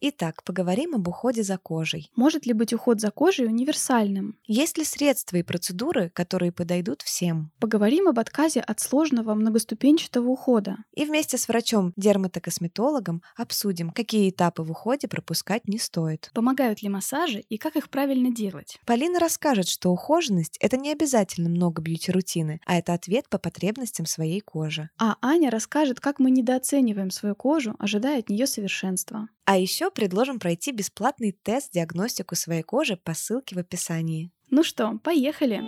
Итак, поговорим об уходе за кожей. Может ли быть уход за кожей универсальным? Есть ли средства и процедуры, которые подойдут всем? Поговорим об отказе от сложного многоступенчатого ухода. И вместе с врачом-дерматокосметологом обсудим, какие этапы в уходе пропускать не стоит. Помогают ли массажи и как их правильно делать? Полина расскажет, что ухоженность — это не обязательно много бьюти-рутины, а это ответ по потребностям своей кожи. А Аня расскажет, как мы недооцениваем свою кожу, ожидая от нее совершенства. А еще предложим пройти бесплатный тест-диагностику своей кожи по ссылке в описании. Ну что, поехали!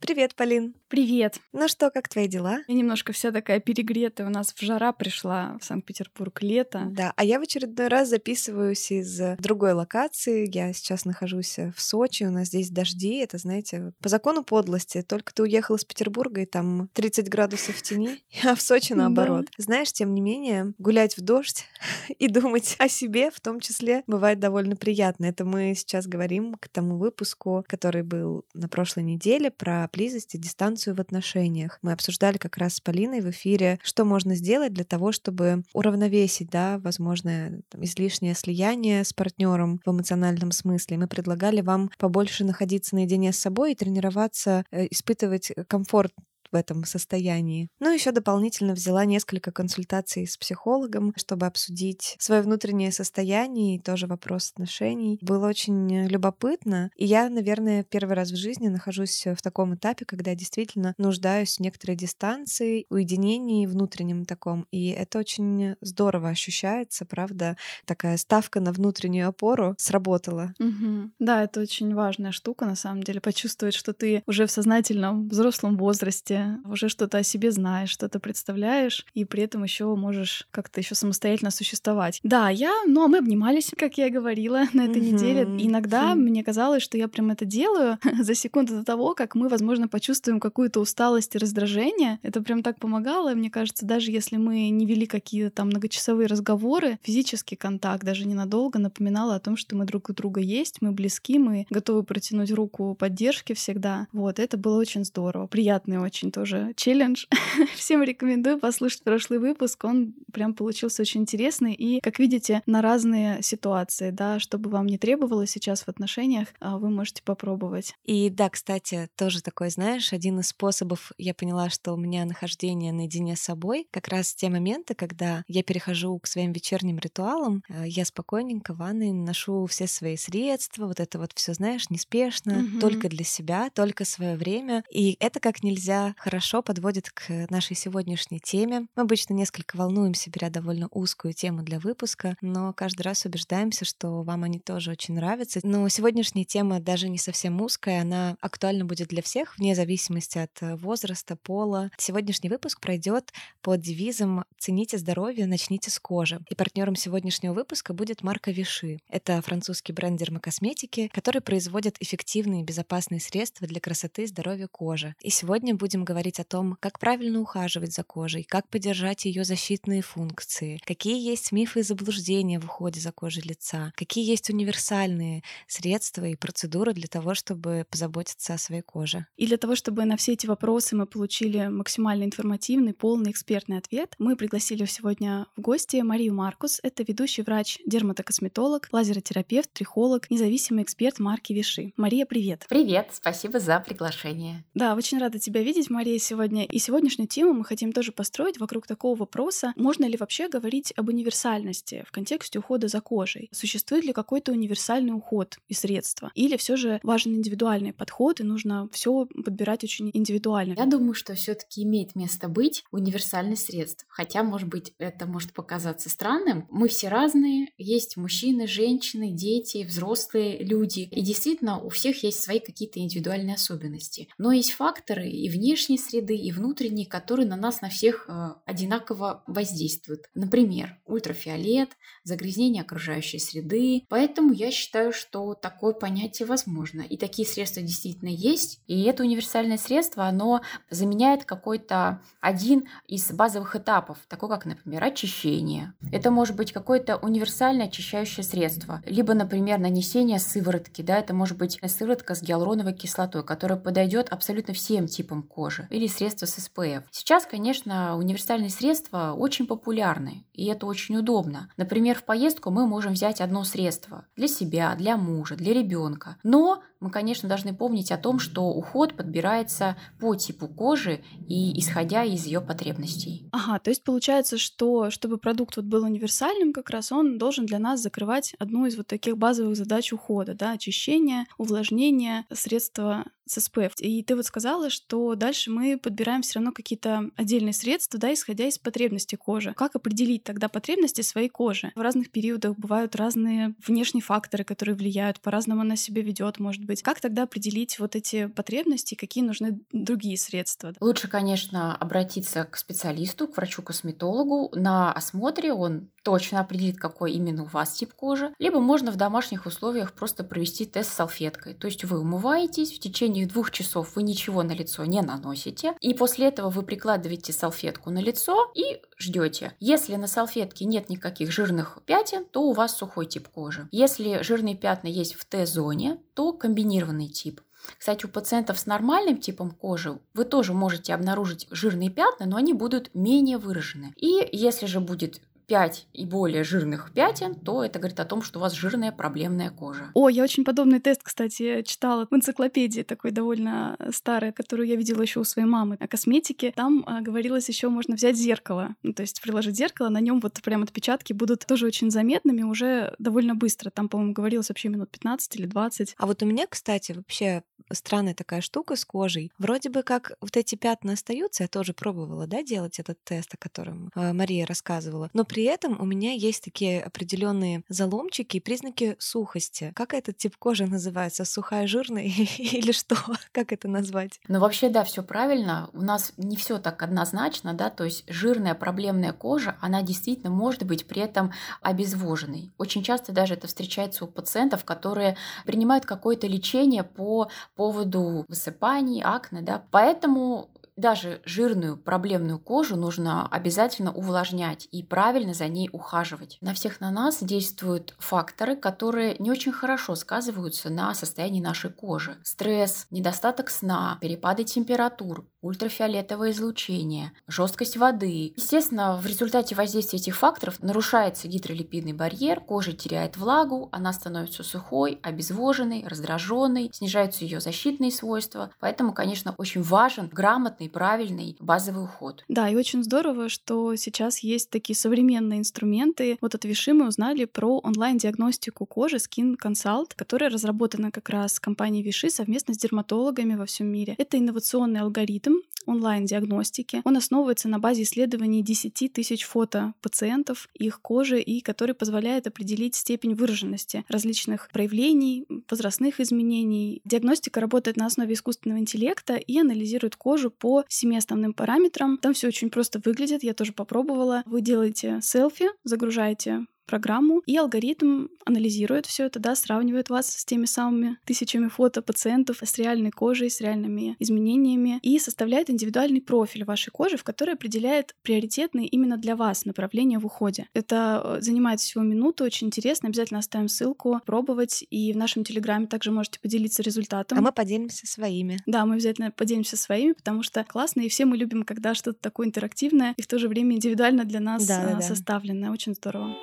Привет, Полин. Привет. Ну что, как твои дела? Я немножко вся такая перегретая. У нас в жара пришла в Санкт-Петербург лето. Да, а я в очередной раз записываюсь из другой локации. Я сейчас нахожусь в Сочи, у нас здесь дожди. Это, знаете, по закону подлости. Только ты уехал из Петербурга, и там 30 градусов в тени, а в Сочи наоборот. Да. Знаешь, тем не менее, гулять в дождь и думать о себе в том числе бывает довольно приятно. Это мы сейчас говорим к тому выпуску, который был на прошлой неделе про близость и дистанцию в отношениях. Мы обсуждали как раз с Полиной в эфире, что можно сделать для того, чтобы уравновесить, да, возможное там, излишнее слияние с партнером в эмоциональном смысле. Мы предлагали вам побольше находиться наедине с собой и тренироваться, э, испытывать комфорт в этом состоянии. Ну, еще дополнительно взяла несколько консультаций с психологом, чтобы обсудить свое внутреннее состояние и тоже вопрос отношений. Было очень любопытно. И я, наверное, первый раз в жизни нахожусь в таком этапе, когда я действительно нуждаюсь в некоторой дистанции, уединении внутреннем таком. И это очень здорово ощущается, правда. Такая ставка на внутреннюю опору сработала. Угу. Да, это очень важная штука, на самом деле, почувствовать, что ты уже в сознательном взрослом возрасте, уже что-то о себе знаешь, что-то представляешь, и при этом еще можешь как-то еще самостоятельно существовать. Да, я, ну а мы обнимались, как я и говорила на этой mm-hmm. неделе. Иногда mm-hmm. мне казалось, что я прям это делаю за секунду до того, как мы, возможно, почувствуем какую-то усталость и раздражение. Это прям так помогало. Мне кажется, даже если мы не вели какие-то там многочасовые разговоры, физический контакт даже ненадолго напоминал о том, что мы друг у друга есть, мы близки, мы готовы протянуть руку поддержки всегда. Вот, это было очень здорово, приятный очень очень тоже челлендж. Всем рекомендую послушать прошлый выпуск. Он прям получился очень интересный. И, как видите, на разные ситуации, да, чтобы вам не требовалось сейчас в отношениях, а, вы можете попробовать. И да, кстати, тоже такой, знаешь, один из способов, я поняла, что у меня нахождение наедине с собой, как раз те моменты, когда я перехожу к своим вечерним ритуалам, э, я спокойненько в ванной ношу все свои средства, вот это вот все, знаешь, неспешно, угу. только для себя, только свое время. И это как нельзя хорошо подводит к нашей сегодняшней теме. Мы обычно несколько волнуемся, беря довольно узкую тему для выпуска, но каждый раз убеждаемся, что вам они тоже очень нравятся. Но сегодняшняя тема даже не совсем узкая, она актуальна будет для всех, вне зависимости от э, возраста, пола. Сегодняшний выпуск пройдет под девизом «Цените здоровье, начните с кожи». И партнером сегодняшнего выпуска будет марка Виши. Это французский бренд дермокосметики, который производит эффективные и безопасные средства для красоты и здоровья кожи. И сегодня будем говорить о том, как правильно ухаживать за кожей, как поддержать ее защитные функции, какие есть мифы и заблуждения в уходе за кожей лица, какие есть универсальные средства и процедуры для того, чтобы позаботиться о своей коже. И для того, чтобы на все эти вопросы мы получили максимально информативный, полный экспертный ответ, мы пригласили сегодня в гости Марию Маркус. Это ведущий врач, дерматокосметолог, лазеротерапевт, трихолог, независимый эксперт марки Виши. Мария, привет! Привет! Спасибо за приглашение. Да, очень рада тебя видеть, Мария, сегодня. И сегодняшнюю тему мы хотим тоже построить вокруг такого вопроса, можно ли вообще говорить об универсальности в контексте ухода за кожей? Существует ли какой-то универсальный уход и средства? Или все же важен индивидуальный подход, и нужно все подбирать очень индивидуально? Я думаю, что все-таки имеет место быть универсальный средств. Хотя, может быть, это может показаться странным. Мы все разные. Есть мужчины, женщины, дети, взрослые люди. И действительно, у всех есть свои какие-то индивидуальные особенности. Но есть факторы и внешние внешней среды и внутренней, которые на нас на всех э, одинаково воздействуют. Например, ультрафиолет, загрязнение окружающей среды. Поэтому я считаю, что такое понятие возможно. И такие средства действительно есть. И это универсальное средство, оно заменяет какой-то один из базовых этапов, такой как, например, очищение. Это может быть какое-то универсальное очищающее средство. Либо, например, нанесение сыворотки. Да, это может быть сыворотка с гиалуроновой кислотой, которая подойдет абсолютно всем типам кожи. Или средство с SPF. Сейчас, конечно, универсальные средства очень популярны. И это очень удобно. Например, в поездку мы можем взять одно средство для себя, для мужа, для ребенка. Но мы, конечно, должны помнить о том, что уход подбирается по типу кожи и исходя из ее потребностей. Ага, то есть получается, что чтобы продукт вот был универсальным, как раз он должен для нас закрывать одну из вот таких базовых задач ухода, да, очищение, увлажнение, средства с SPF. И ты вот сказала, что дальше мы подбираем все равно какие-то отдельные средства, да, исходя из потребностей кожи. Как определить тогда потребности своей кожи? В разных периодах бывают разные внешние факторы, которые влияют, по-разному она себя ведет, может быть. Как тогда определить вот эти потребности, какие нужны другие средства? Лучше, конечно, обратиться к специалисту, к врачу-косметологу. На осмотре он точно определит, какой именно у вас тип кожи. Либо можно в домашних условиях просто провести тест с салфеткой. То есть вы умываетесь, в течение двух часов вы ничего на лицо не наносите, и после этого вы прикладываете салфетку на лицо и ждете. Если на салфетке нет никаких жирных пятен, то у вас сухой тип кожи. Если жирные пятна есть в Т-зоне, то комбинированный тип. Кстати, у пациентов с нормальным типом кожи вы тоже можете обнаружить жирные пятна, но они будут менее выражены. И если же будет 5 и более жирных пятен, то это говорит о том, что у вас жирная проблемная кожа. О, я очень подобный тест, кстати, читала в энциклопедии такой довольно старой, которую я видела еще у своей мамы о косметике. Там а, говорилось еще можно взять зеркало, ну, то есть приложить зеркало, на нем вот прям отпечатки будут тоже очень заметными уже довольно быстро. Там, по-моему, говорилось вообще минут 15 или 20. А вот у меня, кстати, вообще странная такая штука с кожей. Вроде бы как вот эти пятна остаются, я тоже пробовала, да, делать этот тест, о котором э, Мария рассказывала, но при при этом у меня есть такие определенные заломчики и признаки сухости. Как этот тип кожи называется? Сухая, жирная или что? Как это назвать? Ну, вообще, да, все правильно. У нас не все так однозначно, да, то есть жирная проблемная кожа, она действительно может быть при этом обезвоженной. Очень часто даже это встречается у пациентов, которые принимают какое-то лечение по поводу высыпаний, акне, да. Поэтому даже жирную проблемную кожу нужно обязательно увлажнять и правильно за ней ухаживать. На всех на нас действуют факторы, которые не очень хорошо сказываются на состоянии нашей кожи. Стресс, недостаток сна, перепады температур, ультрафиолетовое излучение, жесткость воды. Естественно, в результате воздействия этих факторов нарушается гидролипидный барьер, кожа теряет влагу, она становится сухой, обезвоженной, раздраженной, снижаются ее защитные свойства. Поэтому, конечно, очень важен грамотный правильный базовый уход. Да, и очень здорово, что сейчас есть такие современные инструменты. Вот от Виши мы узнали про онлайн-диагностику кожи Skin Consult, которая разработана как раз компанией Виши совместно с дерматологами во всем мире. Это инновационный алгоритм онлайн-диагностики. Он основывается на базе исследований 10 тысяч фото пациентов, их кожи, и который позволяет определить степень выраженности различных проявлений, возрастных изменений. Диагностика работает на основе искусственного интеллекта и анализирует кожу по семи основным параметрам. Там все очень просто выглядит, я тоже попробовала. Вы делаете селфи, загружаете программу, и алгоритм анализирует все это, да, сравнивает вас с теми самыми тысячами фото пациентов, с реальной кожей, с реальными изменениями, и составляет индивидуальный профиль вашей кожи, в который определяет приоритетные именно для вас направления в уходе. Это э, занимает всего минуту, очень интересно, обязательно оставим ссылку, пробовать, и в нашем телеграме также можете поделиться результатом. А мы поделимся своими. Да, мы обязательно поделимся своими, потому что классно, и все мы любим, когда что-то такое интерактивное и в то же время индивидуально для нас да, да, да. составленное. Очень здорово.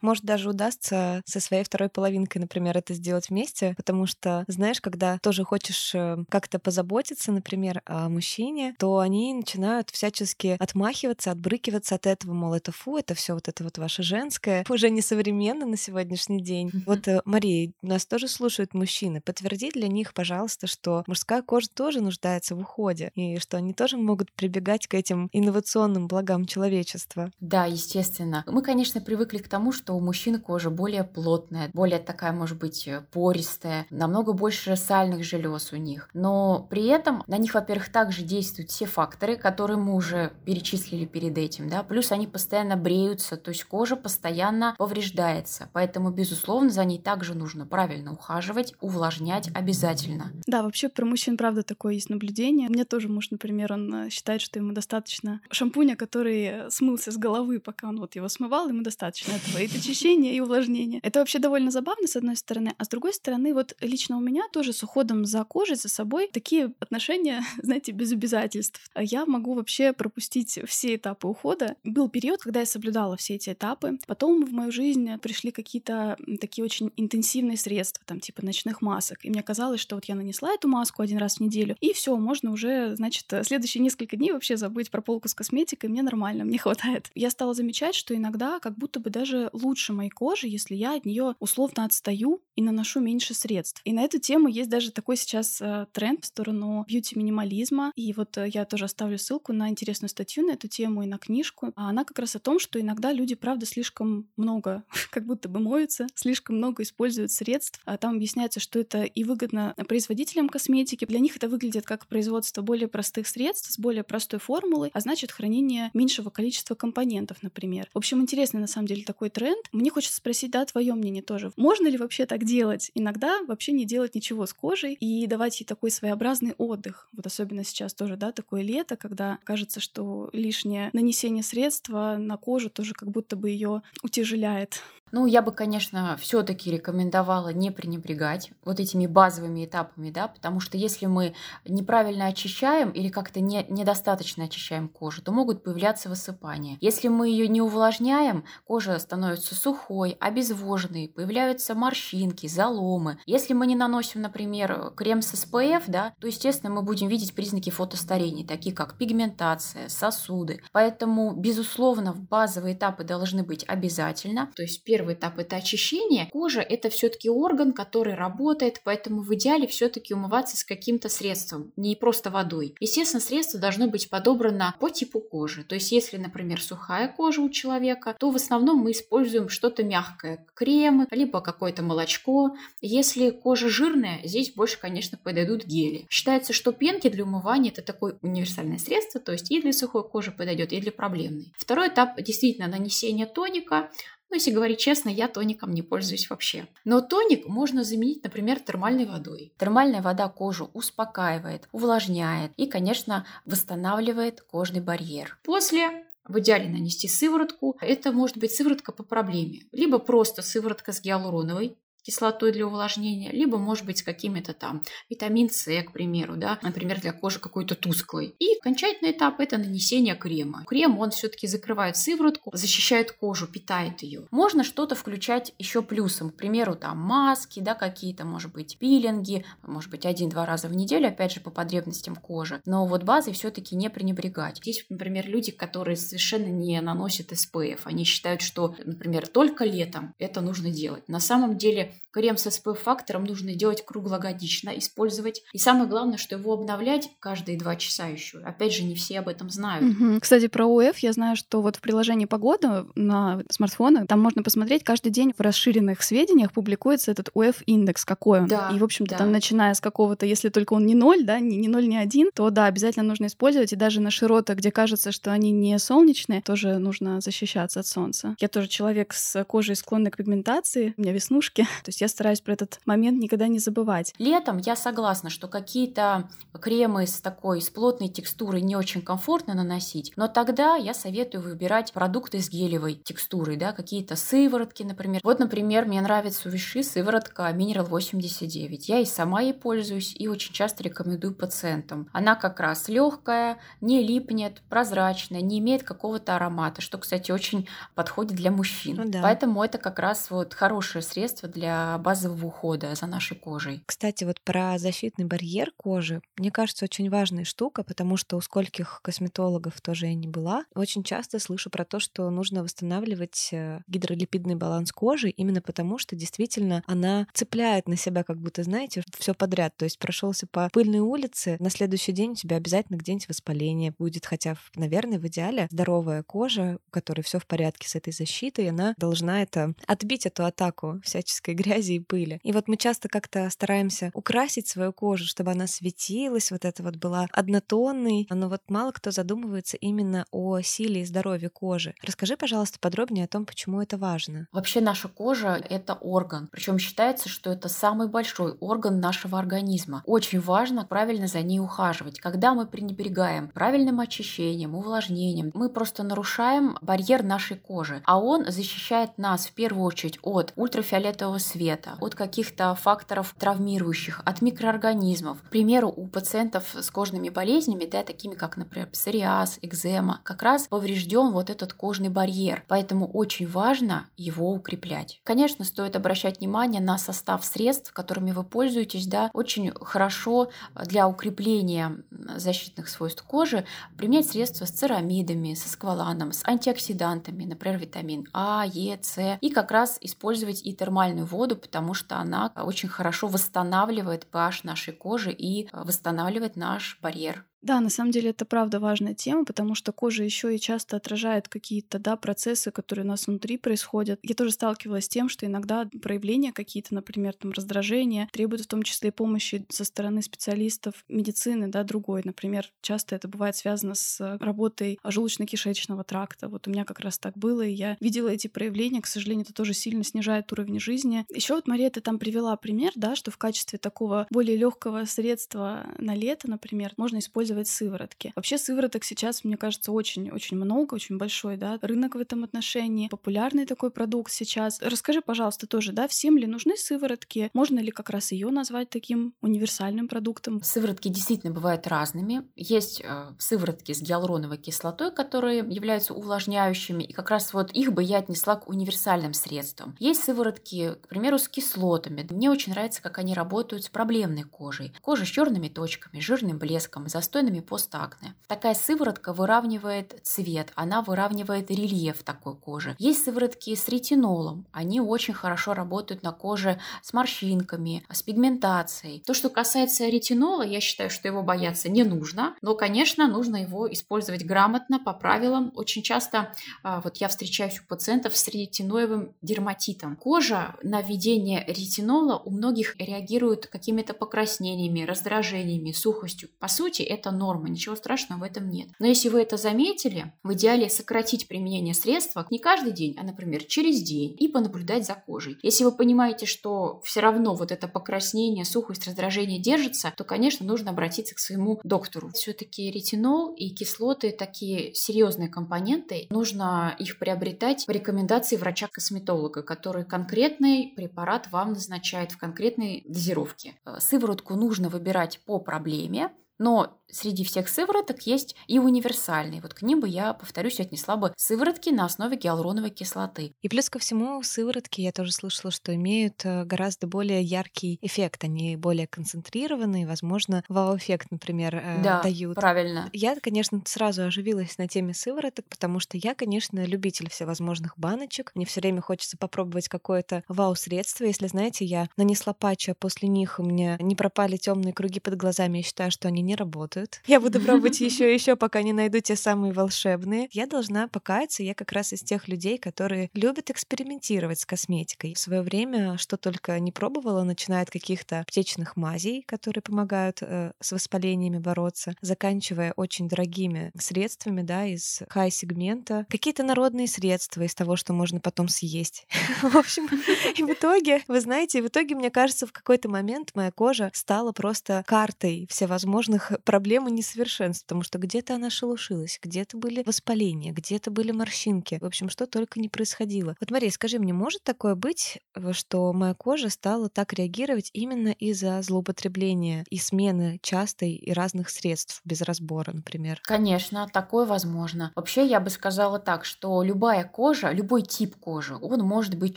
Может, даже удастся со своей второй половинкой, например, это сделать вместе, потому что, знаешь, когда тоже хочешь э, как-то позаботиться, например, о мужчине, то они начинают всячески отмахиваться, отбрыкиваться от этого, мол, это фу, это все вот это вот ваше женское, уже не современно на сегодняшний день. Вот, э, Мария, нас тоже слушают мужчины. Подтверди для них, пожалуйста, что мужская кожа тоже нуждается в уходе, и что они тоже могут прибегать к этим инновационным благам человечества. Да, естественно. Мы, конечно, привыкли к тому, что что у мужчин кожа более плотная, более такая, может быть, пористая, намного больше сальных желез у них. Но при этом на них, во-первых, также действуют все факторы, которые мы уже перечислили перед этим, да, плюс они постоянно бреются, то есть кожа постоянно повреждается, поэтому, безусловно, за ней также нужно правильно ухаживать, увлажнять обязательно. Да, вообще про мужчин, правда, такое есть наблюдение. Мне тоже муж, например, он э, считает, что ему достаточно шампуня, который смылся с головы, пока он вот его смывал, ему достаточно этого и очищения, и увлажнения. Это вообще довольно забавно, с одной стороны, а с другой стороны, вот лично у меня тоже с уходом за кожей, за собой, такие отношения, знаете, без обязательств. Я могу вообще пропустить все этапы ухода. Был период, когда я соблюдала все эти этапы. Потом в мою жизнь пришли какие-то такие очень интенсивные средства, там типа ночных масок. И мне казалось, что вот я нанесла эту маску один раз в неделю, и все, можно уже, значит, следующие несколько дней вообще забыть про полку с косметикой, мне нормально, мне хватает. Я стала замечать, что иногда как будто бы даже лучше моей кожи, если я от нее условно отстаю и наношу меньше средств. И на эту тему есть даже такой сейчас э, тренд в сторону бьюти-минимализма. И вот э, я тоже оставлю ссылку на интересную статью на эту тему и на книжку. А она как раз о том, что иногда люди, правда, слишком много, как будто бы моются, слишком много используют средств. А там объясняется, что это и выгодно производителям косметики. Для них это выглядит как производство более простых средств с более простой формулой, а значит хранение меньшего количества компонентов, например. В общем, интересный на самом деле такой тренд. Мне хочется спросить, да, твое мнение тоже. Можно ли вообще так делать? Иногда вообще не делать ничего с кожей и давать ей такой своеобразный отдых. Вот особенно сейчас тоже, да, такое лето, когда кажется, что лишнее нанесение средства на кожу тоже как будто бы ее утяжеляет. Ну, я бы, конечно, все-таки рекомендовала не пренебрегать вот этими базовыми этапами, да, потому что если мы неправильно очищаем или как-то не, недостаточно очищаем кожу, то могут появляться высыпания. Если мы ее не увлажняем, кожа становится сухой, обезвоженной, появляются морщинки, заломы. Если мы не наносим, например, крем с SPF, да, то, естественно, мы будем видеть признаки фотостарения, такие как пигментация, сосуды. Поэтому, безусловно, базовые этапы должны быть обязательно. То есть первый этап это очищение. Кожа это все-таки орган, который работает, поэтому в идеале все-таки умываться с каким-то средством, не просто водой. Естественно, средство должно быть подобрано по типу кожи. То есть, если, например, сухая кожа у человека, то в основном мы используем что-то мягкое, кремы, либо какое-то молочко. Если кожа жирная, здесь больше, конечно, подойдут гели. Считается, что пенки для умывания это такое универсальное средство, то есть и для сухой кожи подойдет, и для проблемной. Второй этап действительно нанесение тоника. Ну, если говорить честно, я тоником не пользуюсь вообще. Но тоник можно заменить, например, термальной водой. Термальная вода кожу успокаивает, увлажняет и, конечно, восстанавливает кожный барьер. После в идеале нанести сыворотку. Это может быть сыворотка по проблеме. Либо просто сыворотка с гиалуроновой кислотой для увлажнения, либо, может быть, с какими-то там витамин С, к примеру, да, например, для кожи какой-то тусклой. И окончательный этап – это нанесение крема. Крем, он все-таки закрывает сыворотку, защищает кожу, питает ее. Можно что-то включать еще плюсом, к примеру, там маски, да, какие-то, может быть, пилинги, может быть, один-два раза в неделю, опять же, по потребностям кожи. Но вот базой все-таки не пренебрегать. Есть, например, люди, которые совершенно не наносят SPF. Они считают, что, например, только летом это нужно делать. На самом деле Крем с SPF-фактором нужно делать круглогодично, использовать. И самое главное, что его обновлять каждые два часа еще. Опять же, не все об этом знают. Угу. Кстати, про УФ я знаю, что вот в приложении «Погода» на смартфонах там можно посмотреть каждый день в расширенных сведениях публикуется этот УФ-индекс, какой он. Да, и, в общем-то, да. там, начиная с какого-то, если только он не ноль, да, не, не ноль, не один, то, да, обязательно нужно использовать. И даже на широтах, где кажется, что они не солнечные, тоже нужно защищаться от солнца. Я тоже человек с кожей склонной к пигментации, у меня веснушки, то есть я стараюсь про этот момент никогда не забывать. Летом я согласна, что какие-то кремы с такой, с плотной текстурой не очень комфортно наносить, но тогда я советую выбирать продукты с гелевой текстурой, да, какие-то сыворотки, например. Вот, например, мне нравится у Виши сыворотка Mineral 89. Я и сама ей пользуюсь, и очень часто рекомендую пациентам. Она как раз легкая, не липнет, прозрачная, не имеет какого-то аромата, что, кстати, очень подходит для мужчин. Ну, да. Поэтому это как раз вот хорошее средство для базового ухода за нашей кожей. Кстати, вот про защитный барьер кожи, мне кажется, очень важная штука, потому что у скольких косметологов тоже я не была, очень часто слышу про то, что нужно восстанавливать э, гидролипидный баланс кожи именно потому, что действительно она цепляет на себя как будто, знаете, все подряд. То есть прошелся по пыльной улице, на следующий день у тебя обязательно где-нибудь воспаление будет, хотя, наверное, в идеале здоровая кожа, у которой все в порядке с этой защитой, она должна это отбить эту атаку всяческой грязи и пыли. И вот мы часто как-то стараемся украсить свою кожу, чтобы она светилась, вот это вот была однотонной, но вот мало кто задумывается именно о силе и здоровье кожи. Расскажи, пожалуйста, подробнее о том, почему это важно. Вообще наша кожа — это орган, причем считается, что это самый большой орган нашего организма. Очень важно правильно за ней ухаживать. Когда мы пренебрегаем правильным очищением, увлажнением, мы просто нарушаем барьер нашей кожи, а он защищает нас в первую очередь от ультрафиолетового света, от каких-то факторов травмирующих, от микроорганизмов. К примеру, у пациентов с кожными болезнями, да, такими как, например, псориаз, экзема, как раз поврежден вот этот кожный барьер. Поэтому очень важно его укреплять. Конечно, стоит обращать внимание на состав средств, которыми вы пользуетесь, да, очень хорошо для укрепления защитных свойств кожи применять средства с церамидами, со скваланом, с антиоксидантами, например, витамин А, Е, С, и как раз использовать и термальную воду, потому что она очень хорошо восстанавливает pH нашей кожи и восстанавливает наш барьер. Да, на самом деле это правда важная тема, потому что кожа еще и часто отражает какие-то да, процессы, которые у нас внутри происходят. Я тоже сталкивалась с тем, что иногда проявления какие-то, например, там раздражения, требуют в том числе помощи со стороны специалистов медицины, да, другой. Например, часто это бывает связано с работой желудочно-кишечного тракта. Вот у меня как раз так было, и я видела эти проявления. К сожалению, это тоже сильно снижает уровень жизни. Еще вот Мария, ты там привела пример, да, что в качестве такого более легкого средства на лето, например, можно использовать использовать сыворотки. Вообще сывороток сейчас, мне кажется, очень-очень много, очень большой, да, рынок в этом отношении, популярный такой продукт сейчас. Расскажи, пожалуйста, тоже, да, всем ли нужны сыворотки? Можно ли как раз ее назвать таким универсальным продуктом? Сыворотки действительно бывают разными. Есть э, сыворотки с гиалуроновой кислотой, которые являются увлажняющими, и как раз вот их бы я отнесла к универсальным средствам. Есть сыворотки, к примеру, с кислотами. Мне очень нравится, как они работают с проблемной кожей. Кожа с черными точками, жирным блеском, застой застойными постакне. Такая сыворотка выравнивает цвет, она выравнивает рельеф такой кожи. Есть сыворотки с ретинолом, они очень хорошо работают на коже с морщинками, с пигментацией. То, что касается ретинола, я считаю, что его бояться не нужно, но, конечно, нужно его использовать грамотно, по правилам. Очень часто а, вот я встречаюсь у пациентов с ретиноевым дерматитом. Кожа на введение ретинола у многих реагирует какими-то покраснениями, раздражениями, сухостью. По сути, это норма, ничего страшного в этом нет. Но если вы это заметили, в идеале сократить применение средства не каждый день, а, например, через день и понаблюдать за кожей. Если вы понимаете, что все равно вот это покраснение, сухость, раздражение держится, то, конечно, нужно обратиться к своему доктору. Все-таки ретинол и кислоты такие серьезные компоненты, нужно их приобретать по рекомендации врача-косметолога, который конкретный препарат вам назначает в конкретной дозировке. Э, сыворотку нужно выбирать по проблеме, но среди всех сывороток есть и универсальные. Вот к ним бы я, повторюсь, отнесла бы сыворотки на основе гиалуроновой кислоты. И плюс ко всему сыворотки, я тоже слышала, что имеют э, гораздо более яркий эффект. Они более концентрированные, возможно, вау-эффект, например, э, да, дают. правильно. Я, конечно, сразу оживилась на теме сывороток, потому что я, конечно, любитель всевозможных баночек. Мне все время хочется попробовать какое-то вау-средство. Если, знаете, я нанесла патчи, а после них у меня не пропали темные круги под глазами, я считаю, что они не работают работают. Я буду пробовать еще и еще, пока не найду те самые волшебные. Я должна покаяться, я как раз из тех людей, которые любят экспериментировать с косметикой. В свое время что только не пробовала, начиная от каких-то аптечных мазей, которые помогают э, с воспалениями бороться, заканчивая очень дорогими средствами, да, из хай-сегмента, какие-то народные средства из того, что можно потом съесть. В общем, и в итоге, вы знаете, в итоге, мне кажется, в какой-то момент моя кожа стала просто картой всевозможных проблем и несовершенств, потому что где-то она шелушилась, где-то были воспаления, где-то были морщинки. В общем, что только не происходило. Вот, Мария, скажи мне, может такое быть, э, что моя кожа стала так реагировать именно из-за злоупотребления и смены частой и разных средств без разбора, например? Конечно, такое возможно. Вообще, я бы сказала так, что любая кожа, любой тип кожи, он может быть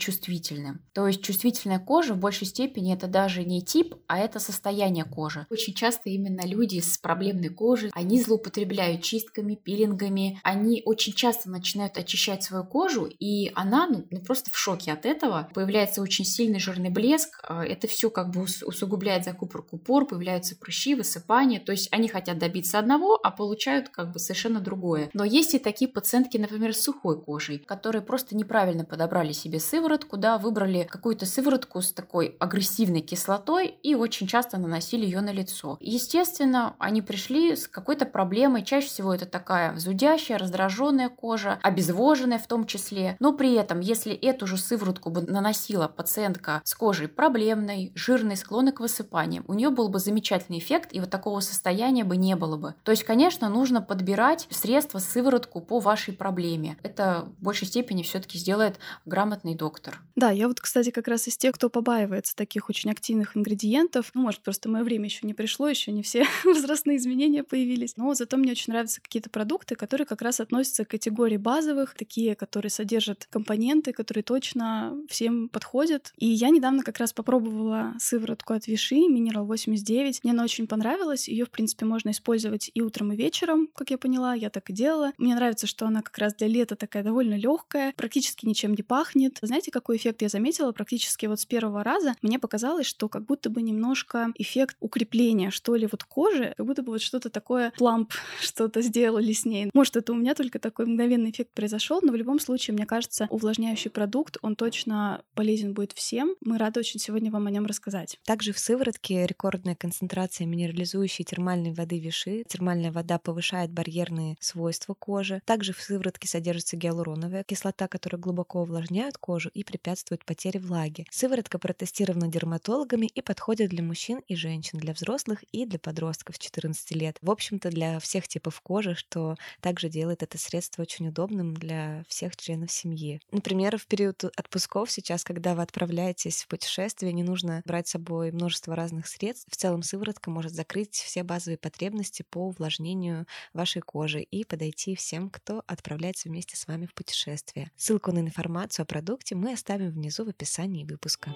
чувствительным. То есть чувствительная кожа в большей степени это даже не тип, а это состояние кожи. Очень часто именно люди с проблемной кожей, они злоупотребляют чистками, пилингами, они очень часто начинают очищать свою кожу, и она ну, ну просто в шоке от этого. Появляется очень сильный жирный блеск, а, это все как бы усугубляет закупорку пор, появляются прыщи, высыпания, то есть они хотят добиться одного, а получают как бы совершенно другое. Но есть и такие пациентки, например, с сухой кожей, которые просто неправильно подобрали себе сыворотку, да, выбрали какую-то сыворотку с такой агрессивной кислотой и очень часто наносили ее на лицо. Естественно, они пришли с какой-то проблемой, чаще всего это такая зудящая, раздраженная кожа, обезвоженная в том числе, но при этом, если эту же сыворотку бы наносила пациентка с кожей проблемной, жирной, склонной к высыпаниям, у нее был бы замечательный эффект, и вот такого состояния бы не было бы. То есть, конечно, нужно подбирать средства, сыворотку по вашей проблеме. Это в большей степени все-таки сделает грамотный доктор. Да, я вот, кстати, как раз из тех, кто побаивается таких очень активных ингредиентов. Ну, может, просто мое время еще не пришло, еще не все возрастные изменения появились. Но зато мне очень нравятся какие-то продукты, которые как раз относятся к категории базовых, такие, которые содержат компоненты, которые точно всем подходят. И я недавно как раз попробовала сыворотку от Виши, Mineral 89. Мне она очень понравилась. Ее, в принципе, можно использовать и утром, и вечером, как я поняла. Я так и делала. Мне нравится, что она как раз для лета такая довольно легкая, практически ничем не пахнет. Знаете, какой эффект я заметила? Практически вот с первого раза мне показалось, что как будто бы немножко эффект укрепления, что ли, вот кожи, как будто бы вот что-то такое пламп, что-то сделали с ней. Может, это у меня только такой мгновенный эффект произошел, но в любом случае, мне кажется, увлажняющий продукт, он точно полезен будет всем. Мы рады очень сегодня вам о нем рассказать. Также в сыворотке рекордная концентрация минерализующей термальной воды виши. Термальная вода повышает барьерные свойства кожи. Также в сыворотке содержится гиалуроновая кислота, которая глубоко увлажняет кожу и препятствует потере влаги. Сыворотка протестирована дерматологами и подходит для мужчин и женщин, для взрослых и для подростков 14 лет. В общем-то, для всех типов кожи, что также делает это средство очень удобным для всех членов семьи. Например, в период отпусков сейчас, когда вы отправляетесь в путешествие, не нужно брать с собой множество разных средств. В целом сыворотка может закрыть все базовые потребности по увлажнению вашей кожи и подойти всем, кто отправляется вместе с вами в путешествие. Ссылку на информацию о продукте мы оставим внизу в описании выпуска.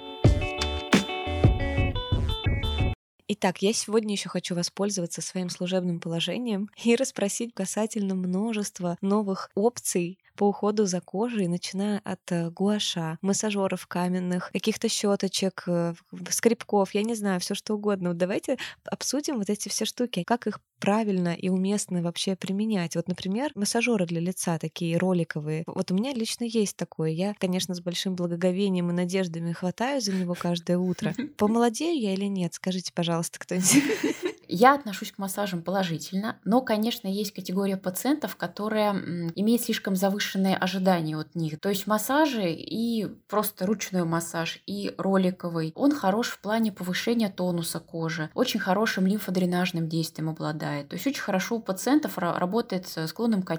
Итак, я сегодня еще хочу воспользоваться своим служебным положением и расспросить касательно множества новых опций по уходу за кожей, начиная от э, гуаша, массажеров каменных, каких-то щеточек, э, скребков, я не знаю, все что угодно. Вот давайте обсудим вот эти все штуки, как их правильно и уместно вообще применять. Вот, например, массажеры для лица такие роликовые. Вот у меня лично есть такое. Я, конечно, с большим благоговением и надеждами хватаю за него каждое утро. Помолодею я или нет? Скажите, пожалуйста, кто-нибудь. Я отношусь к массажам положительно, но, конечно, есть категория пациентов, которая имеет слишком завышенные ожидания от них. То есть массажи и просто ручной массаж, и роликовый, он хорош в плане повышения тонуса кожи, очень хорошим лимфодренажным действием обладает. То есть очень хорошо у пациентов работает с склонным к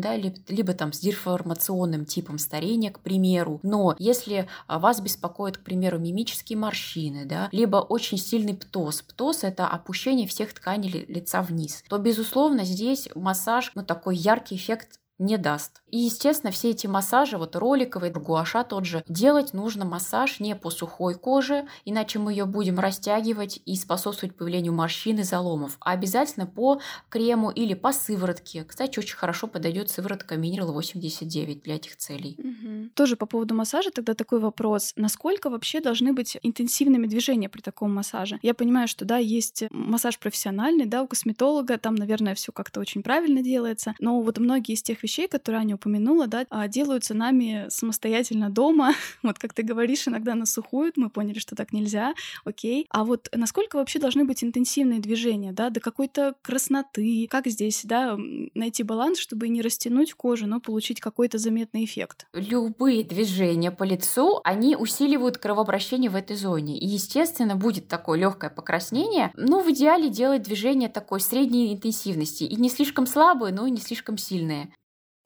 да, либо, либо там с деформационным типом старения, к примеру. Но если а, вас беспокоит, к примеру, мимические морщины, да, либо очень сильный птоз, птоз это опущение всех тканей лица вниз, то, безусловно, здесь массаж, ну, такой яркий эффект не даст. И, естественно, все эти массажи, вот роликовый, гуаша тот же, делать нужно массаж не по сухой коже, иначе мы ее будем растягивать и способствовать появлению морщин и заломов, а обязательно по крему или по сыворотке. Кстати, очень хорошо подойдет сыворотка Mineral 89 для этих целей. Угу. Тоже по поводу массажа тогда такой вопрос. Насколько вообще должны быть интенсивными движения при таком массаже? Я понимаю, что да, есть массаж профессиональный, да, у косметолога, там, наверное, все как-то очень правильно делается, но вот многие из тех вещей, вещей, которые Аня упомянула, да, а, делаются нами самостоятельно дома. вот как ты говоришь, иногда нас сухуют, мы поняли, что так нельзя, окей. А вот насколько вообще должны быть интенсивные движения, да, до какой-то красноты, как здесь, да, найти баланс, чтобы не растянуть кожу, но получить какой-то заметный эффект? Любые движения по лицу, они усиливают кровообращение в этой зоне. И, естественно, будет такое легкое покраснение. Но в идеале делать движение такой средней интенсивности. И не слишком слабые, но и не слишком сильные.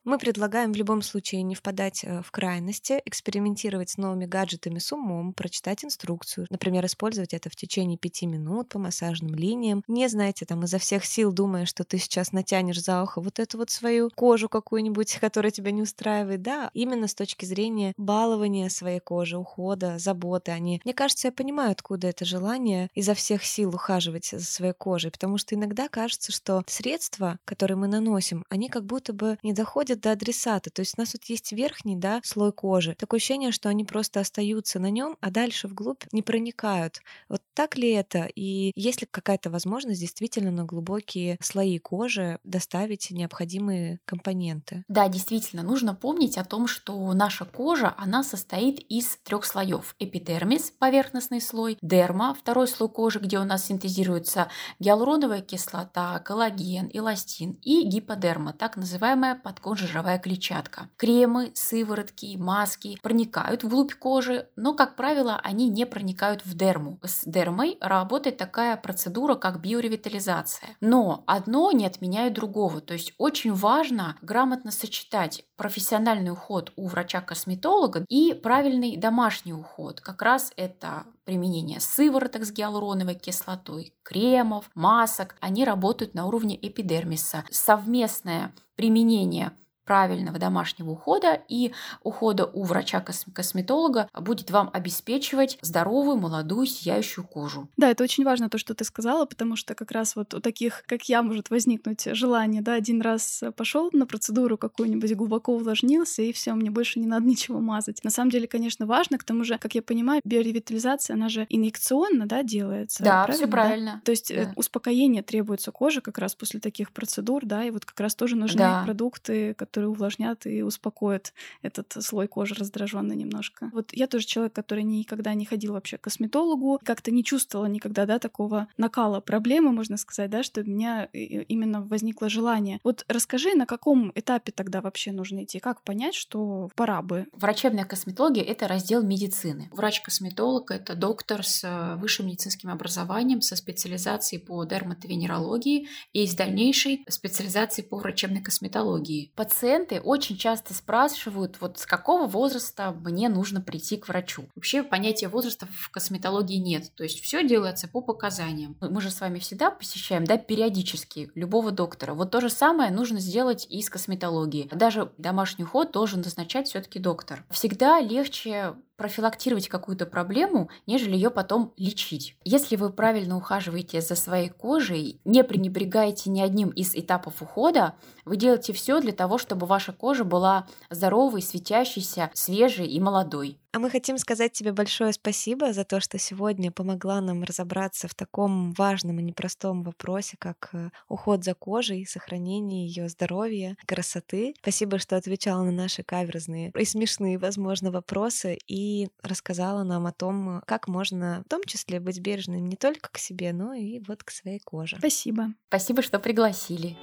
Мы предлагаем в любом случае не впадать э, в крайности, экспериментировать с новыми гаджетами с умом, прочитать инструкцию, например, использовать это в течение пяти минут по массажным линиям. Не знаете, там изо всех сил думая, что ты сейчас натянешь за ухо вот эту вот свою кожу какую-нибудь, которая тебя не устраивает. Да, именно с точки зрения балования своей кожи, ухода, заботы. Они, мне кажется, я понимаю, откуда это желание изо всех сил ухаживать за своей кожей, потому что иногда кажется, что средства, которые мы наносим, они как будто бы не доходят доходят до адресата. То есть у нас вот есть верхний да, слой кожи. Такое ощущение, что они просто остаются на нем, а дальше вглубь не проникают. Вот так ли это? И есть ли какая-то возможность действительно на глубокие слои кожи доставить необходимые компоненты? Да, действительно, нужно помнить о том, что наша кожа, она состоит из трех слоев. Эпидермис, поверхностный слой, дерма, второй слой кожи, где у нас синтезируется гиалуроновая кислота, коллаген, эластин и гиподерма, так называемая подкожная жировая клетчатка. Кремы, сыворотки, маски проникают вглубь кожи, но, как правило, они не проникают в дерму. С дермой работает такая процедура, как биоревитализация. Но одно не отменяет другого. То есть очень важно грамотно сочетать профессиональный уход у врача-косметолога и правильный домашний уход. Как раз это применение сывороток с гиалуроновой кислотой, кремов, масок. Они работают на уровне эпидермиса. Совместное применение правильного домашнего ухода и ухода у врача-косметолога будет вам обеспечивать здоровую, молодую, сияющую кожу. Да, это очень важно то, что ты сказала, потому что как раз вот у таких, как я, может возникнуть желание, да, один раз пошел на процедуру какую-нибудь, глубоко увлажнился, и все, мне больше не надо ничего мазать. На самом деле, конечно, важно, к тому же, как я понимаю, биоревитализация, она же инъекционно, да, делается. Да, правильно? все правильно. Да? То есть э, да. успокоение требуется коже как раз после таких процедур, да, и вот как раз тоже нужны да. продукты, которые которые увлажнят и успокоят этот слой кожи раздраженный немножко. Вот я тоже человек, который никогда не ходил вообще к косметологу, как-то не чувствовала никогда, да, такого накала проблемы, можно сказать, да, что у меня именно возникло желание. Вот расскажи, на каком этапе тогда вообще нужно идти? Как понять, что пора бы? Врачебная косметология — это раздел медицины. Врач-косметолог — это доктор с э, высшим медицинским образованием, со специализацией по дерматовенерологии и с дальнейшей специализацией по врачебной косметологии. Пациент пациенты очень часто спрашивают, вот с какого возраста мне нужно прийти к врачу. Вообще понятия возраста в косметологии нет, то есть все делается по показаниям. Мы же с вами всегда посещаем, да, периодически любого доктора. Вот то же самое нужно сделать и с косметологией. Даже домашний уход должен назначать все-таки доктор. Всегда легче профилактировать какую-то проблему, нежели ее потом лечить. Если вы правильно ухаживаете за своей кожей, не пренебрегаете ни одним из этапов ухода, вы делаете все для того, чтобы ваша кожа была здоровой, светящейся, свежей и молодой. А мы хотим сказать тебе большое спасибо за то, что сегодня помогла нам разобраться в таком важном и непростом вопросе, как э, уход за кожей, сохранение ее здоровья, красоты. Спасибо, что отвечала на наши каверзные и смешные, возможно, вопросы и рассказала нам о том, как можно в том числе быть бережным не только к себе, но и вот к своей коже. Спасибо. Спасибо, что пригласили.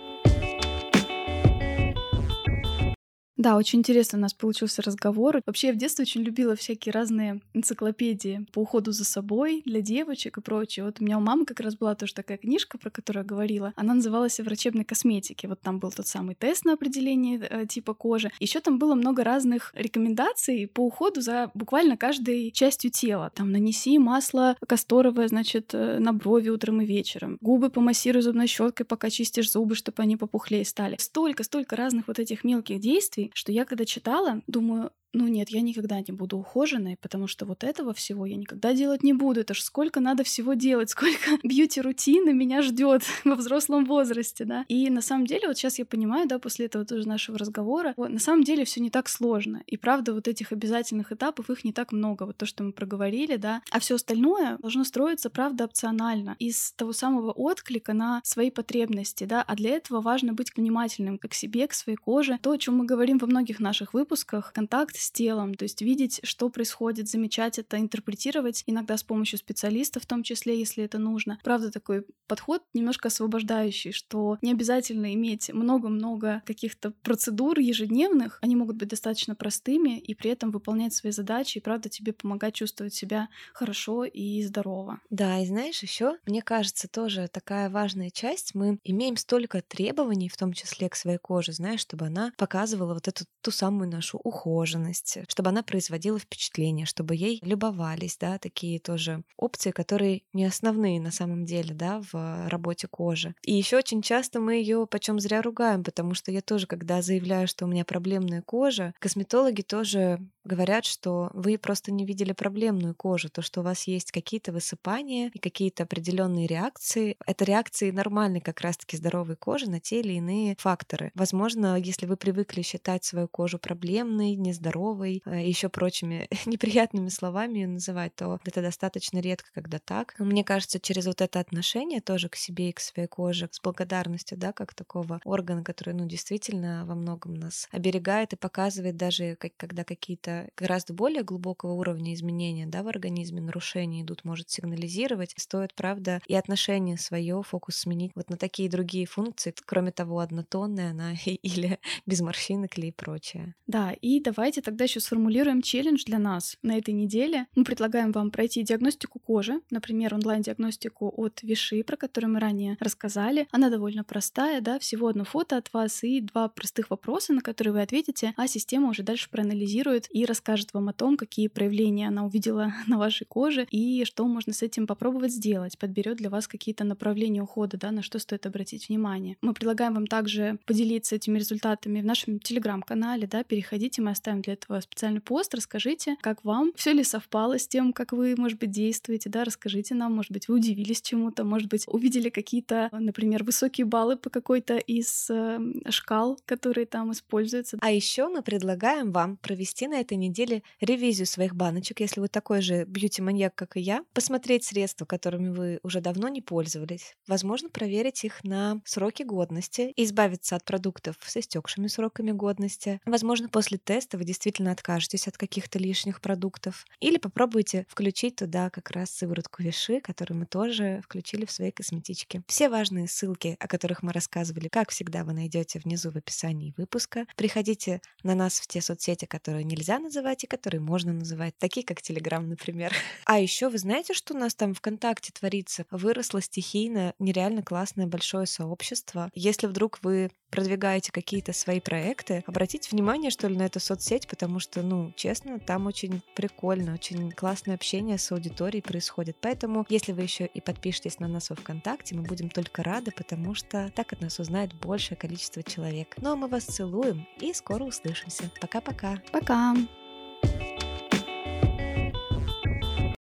Да, очень интересно у нас получился разговор. Вообще, я в детстве очень любила всякие разные энциклопедии по уходу за собой для девочек и прочее. Вот у меня у мамы как раз была тоже такая книжка, про которую я говорила. Она называлась «Врачебной косметики». Вот там был тот самый тест на определение э, типа кожи. Еще там было много разных рекомендаций по уходу за буквально каждой частью тела. Там нанеси масло касторовое, значит, э, на брови утром и вечером. Губы помассируй зубной щеткой, пока чистишь зубы, чтобы они попухлее стали. Столько, столько разных вот этих мелких действий, что я когда читала, думаю, ну нет, я никогда не буду ухоженной, потому что вот этого всего я никогда делать не буду. Это ж сколько надо всего делать, сколько бьюти-рутины меня ждет во взрослом возрасте, да. И на самом деле, вот сейчас я понимаю, да, после этого тоже нашего разговора, вот, на самом деле все не так сложно. И правда, вот этих обязательных этапов, их не так много. Вот то, что мы проговорили, да. А все остальное должно строиться, правда, опционально. Из того самого отклика на свои потребности, да. А для этого важно быть внимательным к себе, к своей коже. То, о чем мы говорим во многих наших выпусках, контакт с телом, то есть видеть, что происходит, замечать это, интерпретировать, иногда с помощью специалистов в том числе, если это нужно. Правда, такой подход немножко освобождающий, что не обязательно иметь много-много каких-то процедур ежедневных, они могут быть достаточно простыми и при этом выполнять свои задачи и, правда, тебе помогать чувствовать себя хорошо и здорово. Да, и знаешь, еще мне кажется, тоже такая важная часть, мы имеем столько требований, в том числе к своей коже, знаешь, чтобы она показывала вот эту ту самую нашу ухоженность, чтобы она производила впечатление, чтобы ей любовались, да, такие тоже опции, которые не основные на самом деле, да, в работе кожи. И еще очень часто мы ее почем зря ругаем, потому что я тоже, когда заявляю, что у меня проблемная кожа, косметологи тоже говорят, что вы просто не видели проблемную кожу, то, что у вас есть какие-то высыпания и какие-то определенные реакции. Это реакции нормальной как раз-таки здоровой кожи на те или иные факторы. Возможно, если вы привыкли считать свою кожу проблемной, нездоровой, э, еще прочими неприятными словами ее называть, то это достаточно редко, когда так. Мне кажется, через вот это отношение тоже к себе и к своей коже, с благодарностью, да, как такого органа, который, ну, действительно во многом нас оберегает и показывает даже, как, когда какие-то гораздо более глубокого уровня изменения, да, в организме, нарушения идут, может сигнализировать. Стоит, правда, и отношение свое, фокус сменить вот на такие другие функции, кроме того, однотонная она или без морщинок или и прочее. Да, и давайте тогда еще сформулируем челлендж для нас на этой неделе. Мы предлагаем вам пройти диагностику кожи, например, онлайн-диагностику от Виши, про которую мы ранее рассказали. Она довольно простая, да, всего одно фото от вас и два простых вопроса, на которые вы ответите, а система уже дальше проанализирует и расскажет вам о том, какие проявления она увидела на вашей коже и что можно с этим попробовать сделать, подберет для вас какие-то направления ухода, да, на что стоит обратить внимание. Мы предлагаем вам также поделиться этими результатами в нашем телеграм-канале, да, переходите, мы оставим для этого специальный пост, расскажите, как вам, все ли совпало с тем, как вы, может быть, действуете, да, расскажите нам, может быть, вы удивились чему-то, может быть, увидели какие-то, например, высокие баллы по какой-то из э, шкал, которые там используются. А еще мы предлагаем вам провести на этой неделе ревизию своих баночек, если вы такой же бьюти-маньяк, как и я, посмотреть средства, которыми вы уже давно не пользовались, возможно, проверить их на сроки годности, избавиться от продуктов с истекшими сроками годности. Возможно, после теста вы действительно откажетесь от каких-то лишних продуктов. Или попробуйте включить туда как раз сыворотку Виши, которую мы тоже включили в свои косметички. Все важные ссылки, о которых мы рассказывали, как всегда, вы найдете внизу в описании выпуска. Приходите на нас в те соцсети, которые нельзя называть и которые можно называть, такие как Телеграм, например. А еще вы знаете, что у нас там ВКонтакте творится? Выросло стихийно нереально классное большое сообщество. Если вдруг вы продвигаете какие-то свои проекты, обратите внимание, что ли, на эту соцсеть, потому что, ну, честно, там очень прикольно, очень классное общение с аудиторией происходит. Поэтому, если вы еще и подпишетесь на нас во ВКонтакте, мы будем только рады, потому что так от нас узнает большее количество человек. Ну а мы вас целуем и скоро услышимся. Пока-пока. Пока. -пока. Пока.